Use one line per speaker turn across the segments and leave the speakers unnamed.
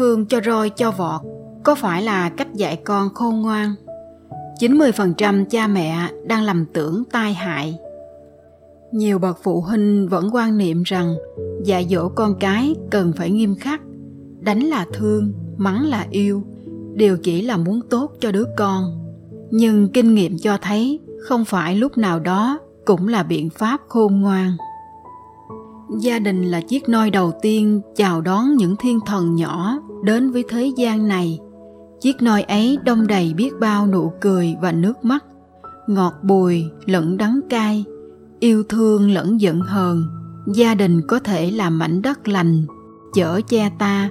Thương cho roi cho vọt, có phải là cách dạy con khôn ngoan? 90% cha mẹ đang lầm tưởng tai hại. Nhiều bậc phụ huynh vẫn quan niệm rằng dạy dỗ con cái cần phải nghiêm khắc, đánh là thương, mắng là yêu, đều chỉ là muốn tốt cho đứa con. Nhưng kinh nghiệm cho thấy không phải lúc nào đó cũng là biện pháp khôn ngoan. Gia đình là chiếc nôi đầu tiên chào đón những thiên thần nhỏ đến với thế gian này. Chiếc nôi ấy đông đầy biết bao nụ cười và nước mắt. Ngọt bùi lẫn đắng cay, yêu thương lẫn giận hờn. Gia đình có thể là mảnh đất lành, chở che ta,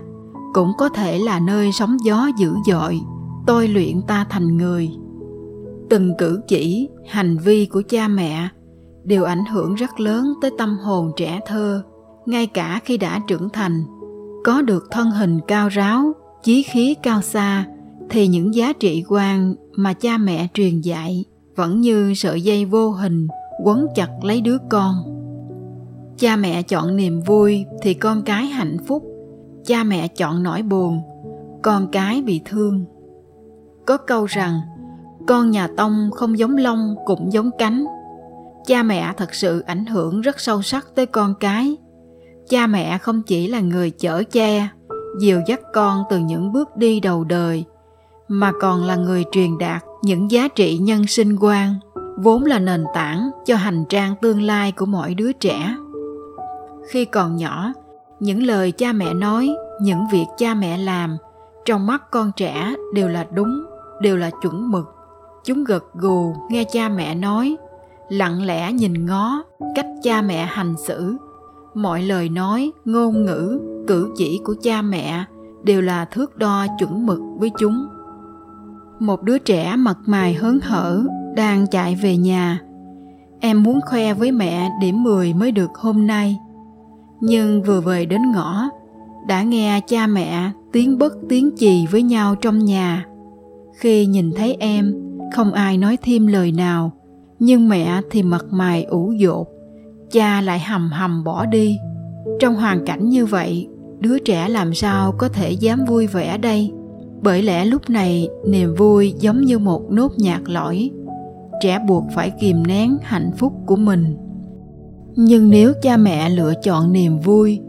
cũng có thể là nơi sóng gió dữ dội, tôi luyện ta thành người. Từng cử chỉ, hành vi của cha mẹ đều ảnh hưởng rất lớn tới tâm hồn trẻ thơ, ngay cả khi đã trưởng thành có được thân hình cao ráo, chí khí cao xa, thì những giá trị quan mà cha mẹ truyền dạy vẫn như sợi dây vô hình quấn chặt lấy đứa con. Cha mẹ chọn niềm vui thì con cái hạnh phúc, cha mẹ chọn nỗi buồn, con cái bị thương. Có câu rằng, con nhà tông không giống lông cũng giống cánh. Cha mẹ thật sự ảnh hưởng rất sâu sắc tới con cái cha mẹ không chỉ là người chở che, dìu dắt con từ những bước đi đầu đời, mà còn là người truyền đạt những giá trị nhân sinh quan, vốn là nền tảng cho hành trang tương lai của mỗi đứa trẻ. Khi còn nhỏ, những lời cha mẹ nói, những việc cha mẹ làm, trong mắt con trẻ đều là đúng, đều là chuẩn mực. Chúng gật gù nghe cha mẹ nói, lặng lẽ nhìn ngó cách cha mẹ hành xử mọi lời nói ngôn ngữ cử chỉ của cha mẹ đều là thước đo chuẩn mực với chúng một đứa trẻ mặt mày hớn hở đang chạy về nhà. Em muốn khoe với mẹ điểm 10 mới được hôm nay. Nhưng vừa về đến ngõ, đã nghe cha mẹ tiếng bất tiếng chì với nhau trong nhà. Khi nhìn thấy em, không ai nói thêm lời nào, nhưng mẹ thì mặt mày ủ dột, cha lại hầm hầm bỏ đi. Trong hoàn cảnh như vậy, đứa trẻ làm sao có thể dám vui vẻ đây? Bởi lẽ lúc này niềm vui giống như một nốt nhạc lõi trẻ buộc phải kìm nén hạnh phúc của mình nhưng nếu cha mẹ lựa chọn niềm vui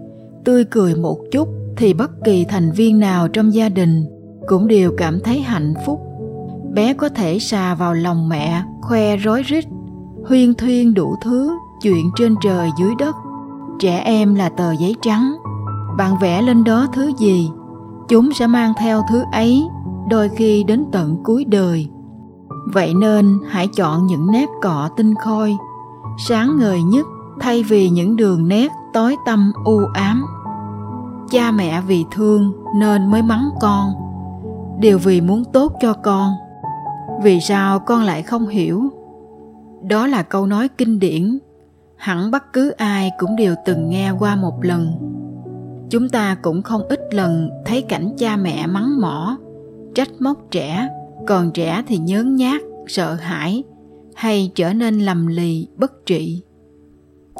tươi cười một chút thì bất kỳ thành viên nào trong gia đình cũng đều cảm thấy hạnh phúc bé có thể xà vào lòng mẹ khoe rối rít huyên thuyên đủ thứ chuyện trên trời dưới đất. Trẻ em là tờ giấy trắng. Bạn vẽ lên đó thứ gì? Chúng sẽ mang theo thứ ấy, đôi khi đến tận cuối đời. Vậy nên hãy chọn những nét cọ tinh khôi. Sáng ngời nhất, thay vì những đường nét tối tăm u ám. Cha mẹ vì thương nên mới mắng con. Đều vì muốn tốt cho con. Vì sao con lại không hiểu? Đó là câu nói kinh điển hẳn bất cứ ai cũng đều từng nghe qua một lần. Chúng ta cũng không ít lần thấy cảnh cha mẹ mắng mỏ, trách móc trẻ, còn trẻ thì nhớn nhát, sợ hãi, hay trở nên lầm lì, bất trị.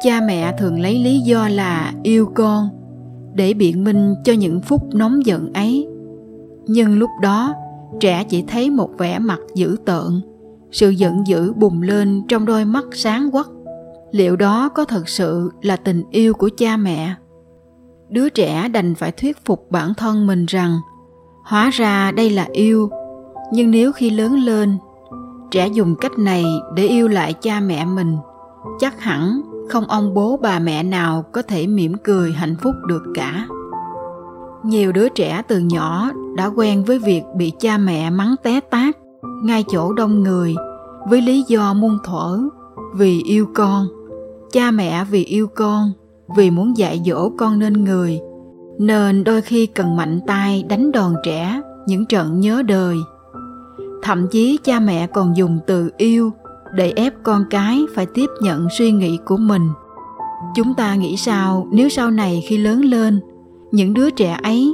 Cha mẹ thường lấy lý do là yêu con, để biện minh cho những phút nóng giận ấy. Nhưng lúc đó, trẻ chỉ thấy một vẻ mặt dữ tợn, sự giận dữ bùng lên trong đôi mắt sáng quắc liệu đó có thật sự là tình yêu của cha mẹ? Đứa trẻ đành phải thuyết phục bản thân mình rằng, hóa ra đây là yêu. Nhưng nếu khi lớn lên, trẻ dùng cách này để yêu lại cha mẹ mình, chắc hẳn không ông bố bà mẹ nào có thể mỉm cười hạnh phúc được cả. Nhiều đứa trẻ từ nhỏ đã quen với việc bị cha mẹ mắng té tát, ngay chỗ đông người, với lý do muôn thuở vì yêu con cha mẹ vì yêu con, vì muốn dạy dỗ con nên người. Nên đôi khi cần mạnh tay đánh đòn trẻ những trận nhớ đời. Thậm chí cha mẹ còn dùng từ yêu để ép con cái phải tiếp nhận suy nghĩ của mình. Chúng ta nghĩ sao nếu sau này khi lớn lên, những đứa trẻ ấy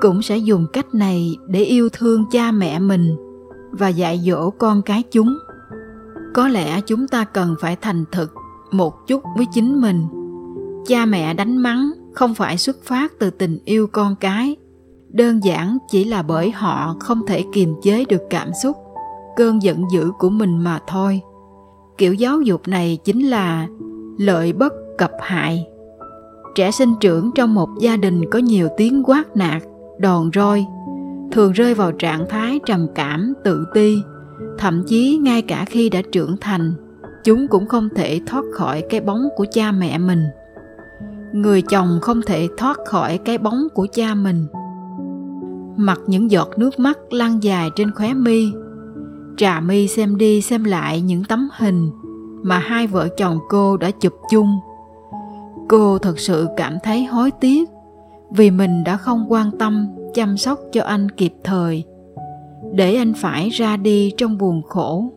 cũng sẽ dùng cách này để yêu thương cha mẹ mình và dạy dỗ con cái chúng? Có lẽ chúng ta cần phải thành thực một chút với chính mình. Cha mẹ đánh mắng không phải xuất phát từ tình yêu con cái. Đơn giản chỉ là bởi họ không thể kiềm chế được cảm xúc, cơn giận dữ của mình mà thôi. Kiểu giáo dục này chính là lợi bất cập hại. Trẻ sinh trưởng trong một gia đình có nhiều tiếng quát nạt, đòn roi, thường rơi vào trạng thái trầm cảm, tự ti, thậm chí ngay cả khi đã trưởng thành chúng cũng không thể thoát khỏi cái bóng của cha mẹ mình. Người chồng không thể thoát khỏi cái bóng của cha mình. Mặc những giọt nước mắt lăn dài trên khóe mi, trà mi xem đi xem lại những tấm hình mà hai vợ chồng cô đã chụp chung. Cô thật sự cảm thấy hối tiếc vì mình đã không quan tâm, chăm sóc cho anh kịp thời, để anh phải ra đi trong buồn khổ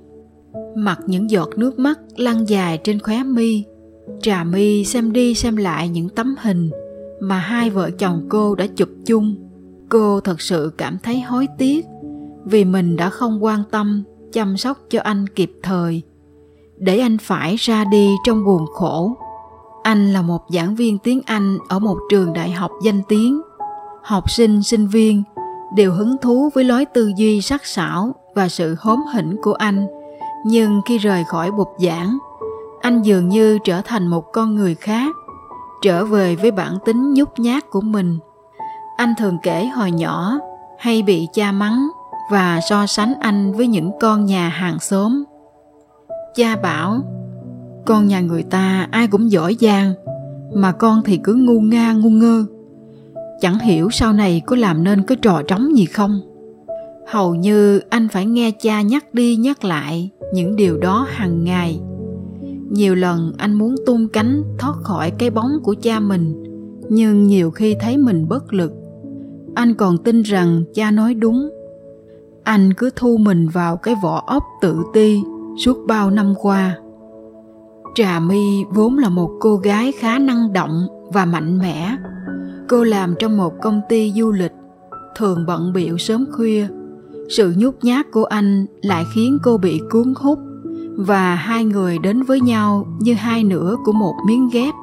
mặc những giọt nước mắt lăn dài trên khóe mi. Trà mi xem đi xem lại những tấm hình mà hai vợ chồng cô đã chụp chung. Cô thật sự cảm thấy hối tiếc vì mình đã không quan tâm, chăm sóc cho anh kịp thời. Để anh phải ra đi trong buồn khổ. Anh là một giảng viên tiếng anh ở một trường đại học danh tiếng. Học sinh sinh viên đều hứng thú với lối tư duy sắc sảo và sự hóm hỉnh của anh nhưng khi rời khỏi bục giảng, anh dường như trở thành một con người khác, trở về với bản tính nhút nhát của mình. Anh thường kể hồi nhỏ, hay bị cha mắng và so sánh anh với những con nhà hàng xóm. Cha bảo, con nhà người ta ai cũng giỏi giang, mà con thì cứ ngu nga ngu ngơ. Chẳng hiểu sau này có làm nên cái trò trống gì không? Hầu như anh phải nghe cha nhắc đi nhắc lại những điều đó hàng ngày. Nhiều lần anh muốn tung cánh thoát khỏi cái bóng của cha mình, nhưng nhiều khi thấy mình bất lực. Anh còn tin rằng cha nói đúng. Anh cứ thu mình vào cái vỏ ốc tự ti suốt bao năm qua. Trà my vốn là một cô gái khá năng động và mạnh mẽ. Cô làm trong một công ty du lịch, thường bận biệu sớm khuya sự nhút nhát của anh lại khiến cô bị cuốn hút và hai người đến với nhau như hai nửa của một miếng ghép.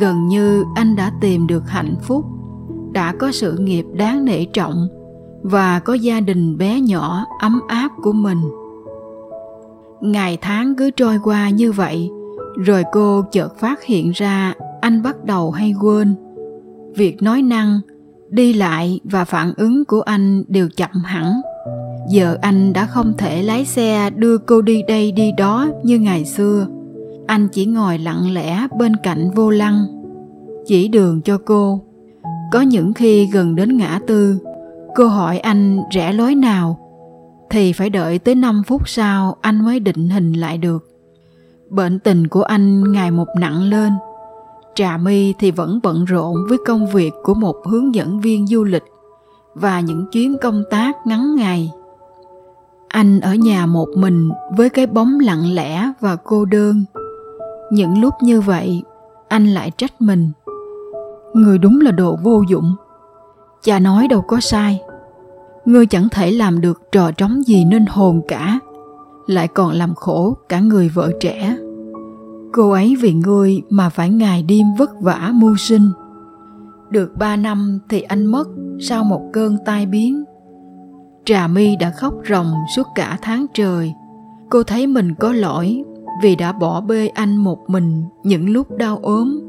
Gần như anh đã tìm được hạnh phúc, đã có sự nghiệp đáng nể trọng và có gia đình bé nhỏ ấm áp của mình. Ngày tháng cứ trôi qua như vậy, rồi cô chợt phát hiện ra anh bắt đầu hay quên. Việc nói năng, đi lại và phản ứng của anh đều chậm hẳn giờ anh đã không thể lái xe đưa cô đi đây đi đó như ngày xưa. Anh chỉ ngồi lặng lẽ bên cạnh vô lăng, chỉ đường cho cô. Có những khi gần đến ngã tư, cô hỏi anh rẽ lối nào, thì phải đợi tới 5 phút sau anh mới định hình lại được. Bệnh tình của anh ngày một nặng lên. Trà my thì vẫn bận rộn với công việc của một hướng dẫn viên du lịch và những chuyến công tác ngắn ngày. Anh ở nhà một mình với cái bóng lặng lẽ và cô đơn. Những lúc như vậy, anh lại trách mình. Người đúng là đồ vô dụng. Cha nói đâu có sai. Ngươi chẳng thể làm được trò trống gì nên hồn cả, lại còn làm khổ cả người vợ trẻ. Cô ấy vì ngươi mà phải ngày đêm vất vả mưu sinh. Được ba năm thì anh mất sau một cơn tai biến. Trà my đã khóc ròng suốt cả tháng trời. Cô thấy mình có lỗi vì đã bỏ bê anh một mình những lúc đau ốm,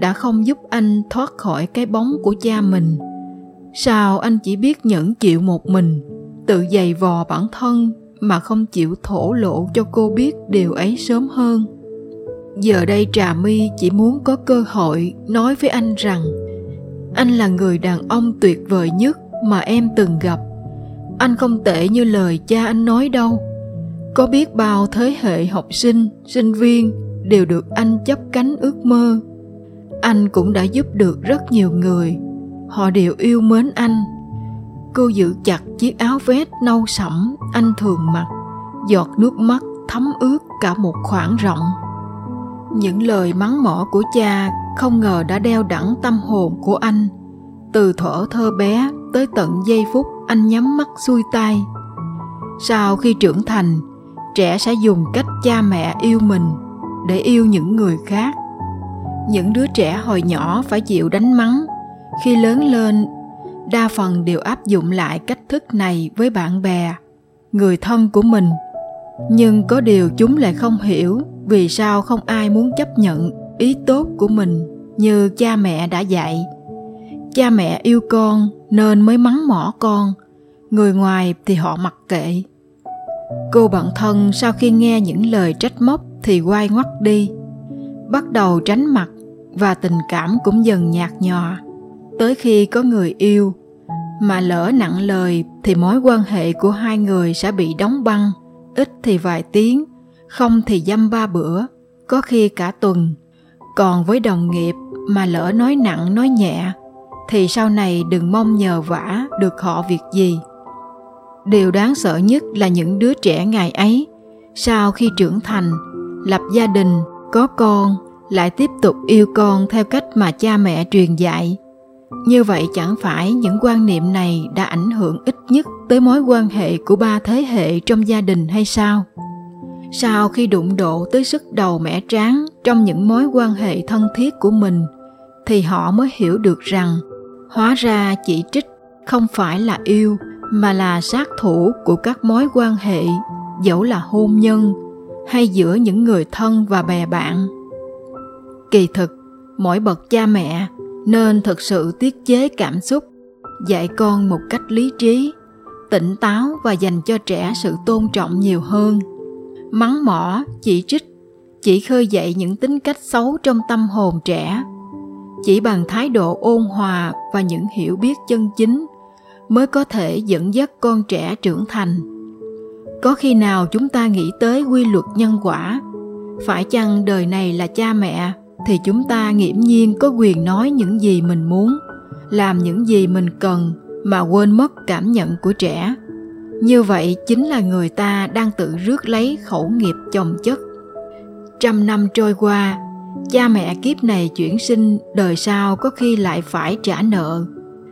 đã không giúp anh thoát khỏi cái bóng của cha mình. Sao anh chỉ biết nhẫn chịu một mình, tự giày vò bản thân mà không chịu thổ lộ cho cô biết điều ấy sớm hơn? Giờ đây trà my chỉ muốn có cơ hội nói với anh rằng anh là người đàn ông tuyệt vời nhất mà em từng gặp. Anh không tệ như lời cha anh nói đâu. Có biết bao thế hệ học sinh sinh viên đều được anh chấp cánh ước mơ. Anh cũng đã giúp được rất nhiều người. Họ đều yêu mến anh. Cô giữ chặt chiếc áo vest nâu sẫm anh thường mặc, giọt nước mắt thấm ướt cả một khoảng rộng. Những lời mắng mỏ của cha không ngờ đã đeo đẳng tâm hồn của anh. Từ thuở thơ bé tới tận giây phút anh nhắm mắt xuôi tay sau khi trưởng thành, trẻ sẽ dùng cách cha mẹ yêu mình để yêu những người khác. Những đứa trẻ hồi nhỏ phải chịu đánh mắng. Khi lớn lên, đa phần đều áp dụng lại cách thức này với bạn bè, người thân của mình. Nhưng có điều chúng lại không hiểu vì sao không ai muốn chấp nhận ý tốt của mình như cha mẹ đã dạy. Cha mẹ yêu con nên mới mắng mỏ con, người ngoài thì họ mặc kệ. Cô bạn thân sau khi nghe những lời trách móc thì quay ngoắt đi, bắt đầu tránh mặt và tình cảm cũng dần nhạt nhòa. Tới khi có người yêu mà lỡ nặng lời thì mối quan hệ của hai người sẽ bị đóng băng, ít thì vài tiếng, không thì dăm ba bữa, có khi cả tuần còn với đồng nghiệp mà lỡ nói nặng, nói nhẹ, thì sau này đừng mong nhờ vả được họ việc gì. Điều đáng sợ nhất là những đứa trẻ ngày ấy, sau khi trưởng thành, lập gia đình, có con, lại tiếp tục yêu con theo cách mà cha mẹ truyền dạy. Như vậy chẳng phải những quan niệm này đã ảnh hưởng ít nhất tới mối quan hệ của ba thế hệ trong gia đình hay sao? Sau khi đụng độ tới sức đầu mẻ tráng trong những mối quan hệ thân thiết của mình, thì họ mới hiểu được rằng hóa ra chỉ trích không phải là yêu, mà là sát thủ của các mối quan hệ, dẫu là hôn nhân hay giữa những người thân và bè bạn. Kỳ thực, mỗi bậc cha mẹ nên thực sự tiết chế cảm xúc, dạy con một cách lý trí, tỉnh táo và dành cho trẻ sự tôn trọng nhiều hơn mắng mỏ, chỉ trích, chỉ khơi dậy những tính cách xấu trong tâm hồn trẻ. Chỉ bằng thái độ ôn hòa và những hiểu biết chân chính mới có thể dẫn dắt con trẻ trưởng thành. Có khi nào chúng ta nghĩ tới quy luật nhân quả? Phải chăng đời này là cha mẹ thì chúng ta nghiễm nhiên có quyền nói những gì mình muốn, làm những gì mình cần mà quên mất cảm nhận của trẻ? Như vậy chính là người ta đang tự rước lấy khẩu nghiệp chồng chất. Trăm năm trôi qua, cha mẹ kiếp này chuyển sinh, đời sau có khi lại phải trả nợ.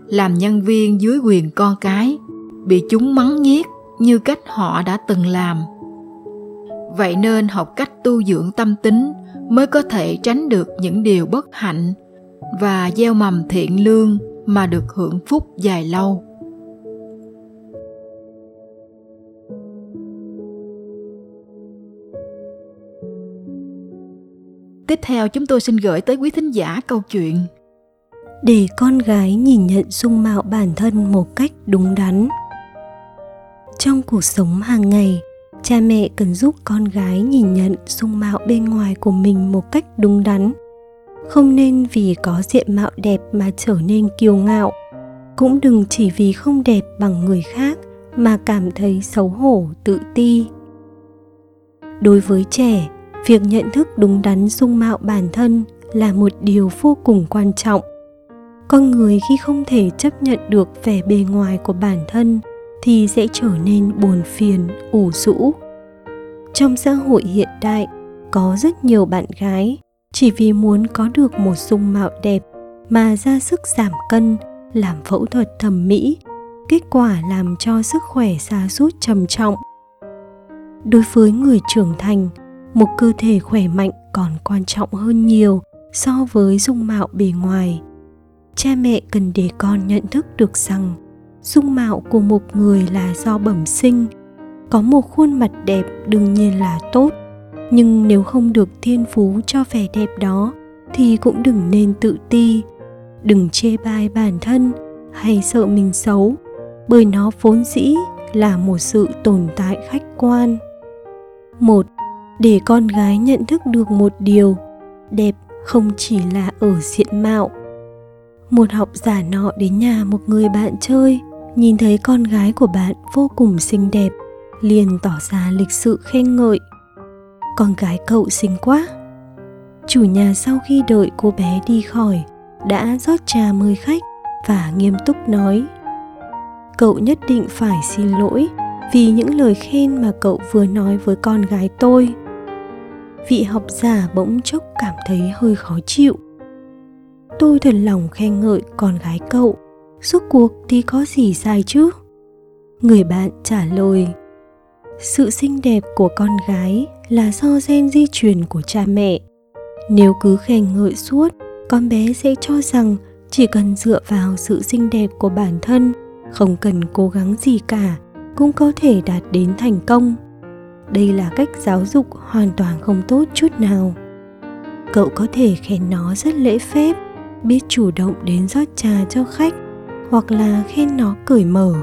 Làm nhân viên dưới quyền con cái, bị chúng mắng nhiếc như cách họ đã từng làm. Vậy nên học cách tu dưỡng tâm tính mới có thể tránh được những điều bất hạnh và gieo mầm thiện lương mà được hưởng phúc dài lâu. Tiếp theo chúng tôi xin gửi tới quý thính giả câu chuyện.
Để con gái nhìn nhận dung mạo bản thân một cách đúng đắn. Trong cuộc sống hàng ngày, cha mẹ cần giúp con gái nhìn nhận dung mạo bên ngoài của mình một cách đúng đắn. Không nên vì có diện mạo đẹp mà trở nên kiêu ngạo. Cũng đừng chỉ vì không đẹp bằng người khác mà cảm thấy xấu hổ tự ti. Đối với trẻ việc nhận thức đúng đắn dung mạo bản thân là một điều vô cùng quan trọng. Con người khi không thể chấp nhận được vẻ bề ngoài của bản thân thì sẽ trở nên buồn phiền, ủ rũ. Trong xã hội hiện đại, có rất nhiều bạn gái chỉ vì muốn có được một dung mạo đẹp mà ra sức giảm cân, làm phẫu thuật thẩm mỹ, kết quả làm cho sức khỏe xa sút trầm trọng. Đối với người trưởng thành một cơ thể khỏe mạnh còn quan trọng hơn nhiều so với dung mạo bề ngoài. Cha mẹ cần để con nhận thức được rằng dung mạo của một người là do bẩm sinh. Có một khuôn mặt đẹp đương nhiên là tốt, nhưng nếu không được thiên phú cho vẻ đẹp đó thì cũng đừng nên tự ti. Đừng chê bai bản thân hay sợ mình xấu, bởi nó vốn dĩ là một sự tồn tại khách quan. Một để con gái nhận thức được một điều, đẹp không chỉ là ở diện mạo. Một học giả nọ đến nhà một người bạn chơi, nhìn thấy con gái của bạn vô cùng xinh đẹp, liền tỏ ra lịch sự khen ngợi. Con gái cậu xinh quá. Chủ nhà sau khi đợi cô bé đi khỏi, đã rót trà mời khách và nghiêm túc nói, cậu nhất định phải xin lỗi vì những lời khen mà cậu vừa nói với con gái tôi vị học giả bỗng chốc cảm thấy hơi khó chịu. Tôi thật lòng khen ngợi con gái cậu suốt cuộc thì có gì sai chứ? Người bạn trả lời, sự xinh đẹp của con gái là do gen di truyền của cha mẹ. Nếu cứ khen ngợi suốt, con bé sẽ cho rằng chỉ cần dựa vào sự xinh đẹp của bản thân, không cần cố gắng gì cả, cũng có thể đạt đến thành công đây là cách giáo dục hoàn toàn không tốt chút nào. Cậu có thể khen nó rất lễ phép, biết chủ động đến rót trà cho khách, hoặc là khen nó cởi mở.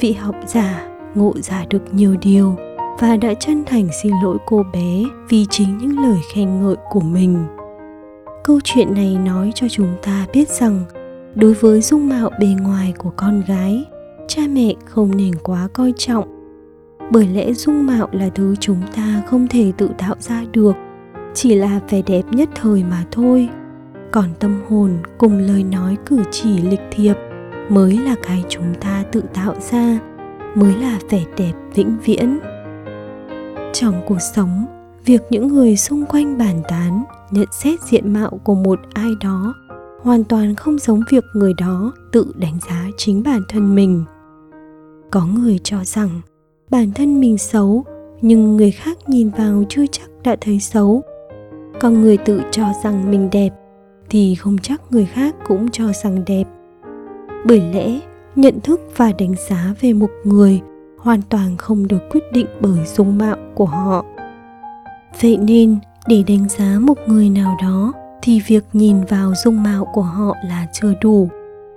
Vị học giả ngộ ra được nhiều điều và đã chân thành xin lỗi cô bé vì chính những lời khen ngợi của mình. Câu chuyện này nói cho chúng ta biết rằng, đối với dung mạo bề ngoài của con gái, cha mẹ không nên quá coi trọng bởi lẽ dung mạo là thứ chúng ta không thể tự tạo ra được, chỉ là vẻ đẹp nhất thời mà thôi. Còn tâm hồn cùng lời nói cử chỉ lịch thiệp mới là cái chúng ta tự tạo ra, mới là vẻ đẹp vĩnh viễn. Trong cuộc sống, việc những người xung quanh bàn tán, nhận xét diện mạo của một ai đó hoàn toàn không giống việc người đó tự đánh giá chính bản thân mình. Có người cho rằng bản thân mình xấu, nhưng người khác nhìn vào chưa chắc đã thấy xấu. Còn người tự cho rằng mình đẹp, thì không chắc người khác cũng cho rằng đẹp. Bởi lẽ, nhận thức và đánh giá về một người hoàn toàn không được quyết định bởi dung mạo của họ. Vậy nên, để đánh giá một người nào đó, thì việc nhìn vào dung mạo của họ là chưa đủ.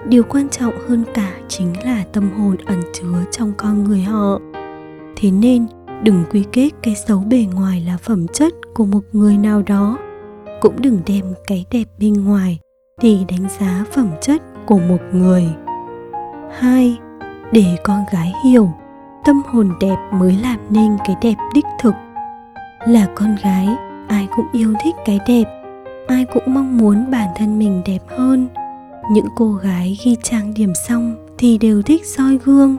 Điều quan trọng hơn cả chính là tâm hồn ẩn chứa trong con người họ thế nên, đừng quy kết cái xấu bề ngoài là phẩm chất của một người nào đó. Cũng đừng đem cái đẹp bên ngoài để đánh giá phẩm chất của một người. Hai, để con gái hiểu, tâm hồn đẹp mới làm nên cái đẹp đích thực. Là con gái, ai cũng yêu thích cái đẹp, ai cũng mong muốn bản thân mình đẹp hơn. Những cô gái khi trang điểm xong thì đều thích soi gương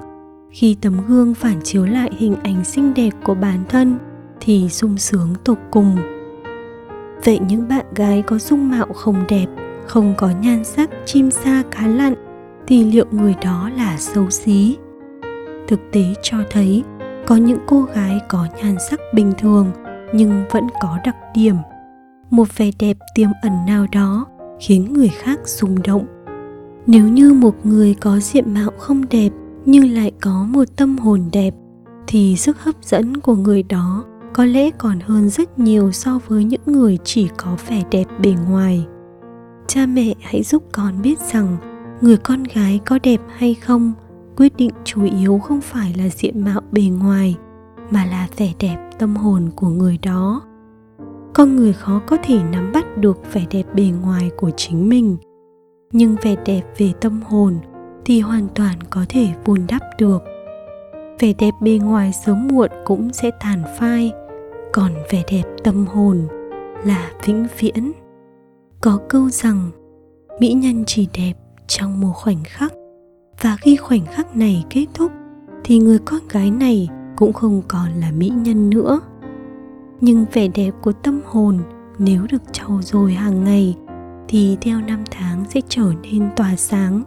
khi tấm gương phản chiếu lại hình ảnh xinh đẹp của bản thân, thì sung sướng tột cùng. Vậy những bạn gái có dung mạo không đẹp, không có nhan sắc chim sa cá lặn, thì liệu người đó là xấu xí? Thực tế cho thấy, có những cô gái có nhan sắc bình thường, nhưng vẫn có đặc điểm. Một vẻ đẹp tiềm ẩn nào đó khiến người khác rung động. Nếu như một người có diện mạo không đẹp nhưng lại có một tâm hồn đẹp, thì sức hấp dẫn của người đó có lẽ còn hơn rất nhiều so với những người chỉ có vẻ đẹp bề ngoài. Cha mẹ hãy giúp con biết rằng người con gái có đẹp hay không quyết định chủ yếu không phải là diện mạo bề ngoài, mà là vẻ đẹp tâm hồn của người đó. Con người khó có thể nắm bắt được vẻ đẹp bề ngoài của chính mình, nhưng vẻ đẹp về tâm hồn thì hoàn toàn có thể vun đắp được. Vẻ đẹp bề ngoài sớm muộn cũng sẽ tàn phai, còn vẻ đẹp tâm hồn là vĩnh viễn. Có câu rằng, mỹ nhân chỉ đẹp trong một khoảnh khắc, và khi khoảnh khắc này kết thúc, thì người con gái này cũng không còn là mỹ nhân nữa. Nhưng vẻ đẹp của tâm hồn nếu được trau dồi hàng ngày, thì theo năm tháng sẽ trở nên tỏa sáng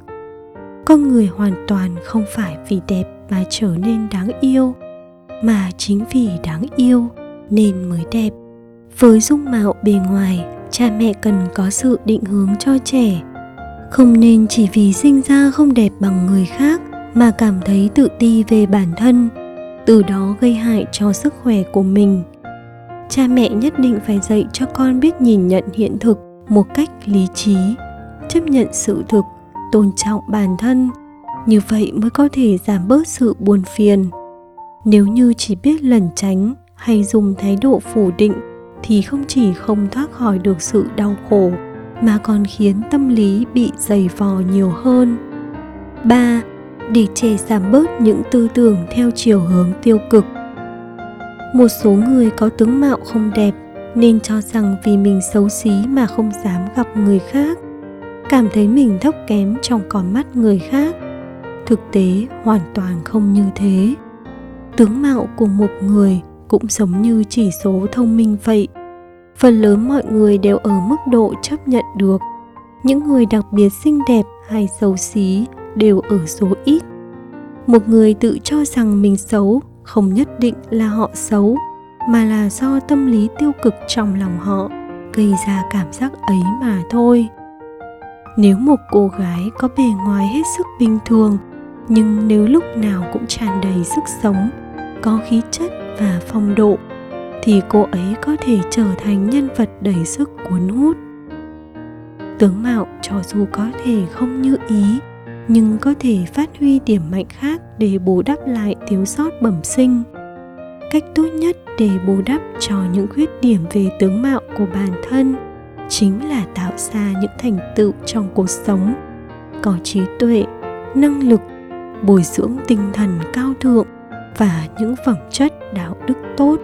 con người hoàn toàn không phải vì đẹp mà trở nên đáng yêu, mà chính vì đáng yêu nên mới đẹp. Với dung mạo bề ngoài, cha mẹ cần có sự định hướng cho trẻ. Không nên chỉ vì sinh ra không đẹp bằng người khác mà cảm thấy tự ti về bản thân, từ đó gây hại cho sức khỏe của mình. Cha mẹ nhất định phải dạy cho con biết nhìn nhận hiện thực một cách lý trí, chấp nhận sự thực tôn trọng bản thân, như vậy mới có thể giảm bớt sự buồn phiền. Nếu như chỉ biết lẩn tránh hay dùng thái độ phủ định thì không chỉ không thoát khỏi được sự đau khổ, mà còn khiến tâm lý bị dày vò nhiều hơn. 3. Để trẻ giảm bớt những tư tưởng theo chiều hướng tiêu cực. Một số người có tướng mạo không đẹp nên cho rằng vì mình xấu xí mà không dám gặp người khác cảm thấy mình thấp kém trong con mắt người khác. Thực tế hoàn toàn không như thế. Tướng mạo của một người cũng giống như chỉ số thông minh vậy. Phần lớn mọi người đều ở mức độ chấp nhận được. Những người đặc biệt xinh đẹp hay xấu xí đều ở số ít. Một người tự cho rằng mình xấu không nhất định là họ xấu, mà là do tâm lý tiêu cực trong lòng họ, gây ra cảm giác ấy mà thôi nếu một cô gái có bề ngoài hết sức bình thường, nhưng nếu lúc nào cũng tràn đầy sức sống, có khí chất và phong độ, thì cô ấy có thể trở thành nhân vật đầy sức cuốn hút. Tướng mạo cho dù có thể không như ý, nhưng có thể phát huy điểm mạnh khác để bù đắp lại thiếu sót bẩm sinh. Cách tốt nhất để bù đắp cho những khuyết điểm về tướng mạo của bản thân chính là tạo ra những thành tựu trong cuộc sống. Có trí tuệ, năng lực, bồi dưỡng tinh thần cao thượng và những phẩm chất đạo đức tốt.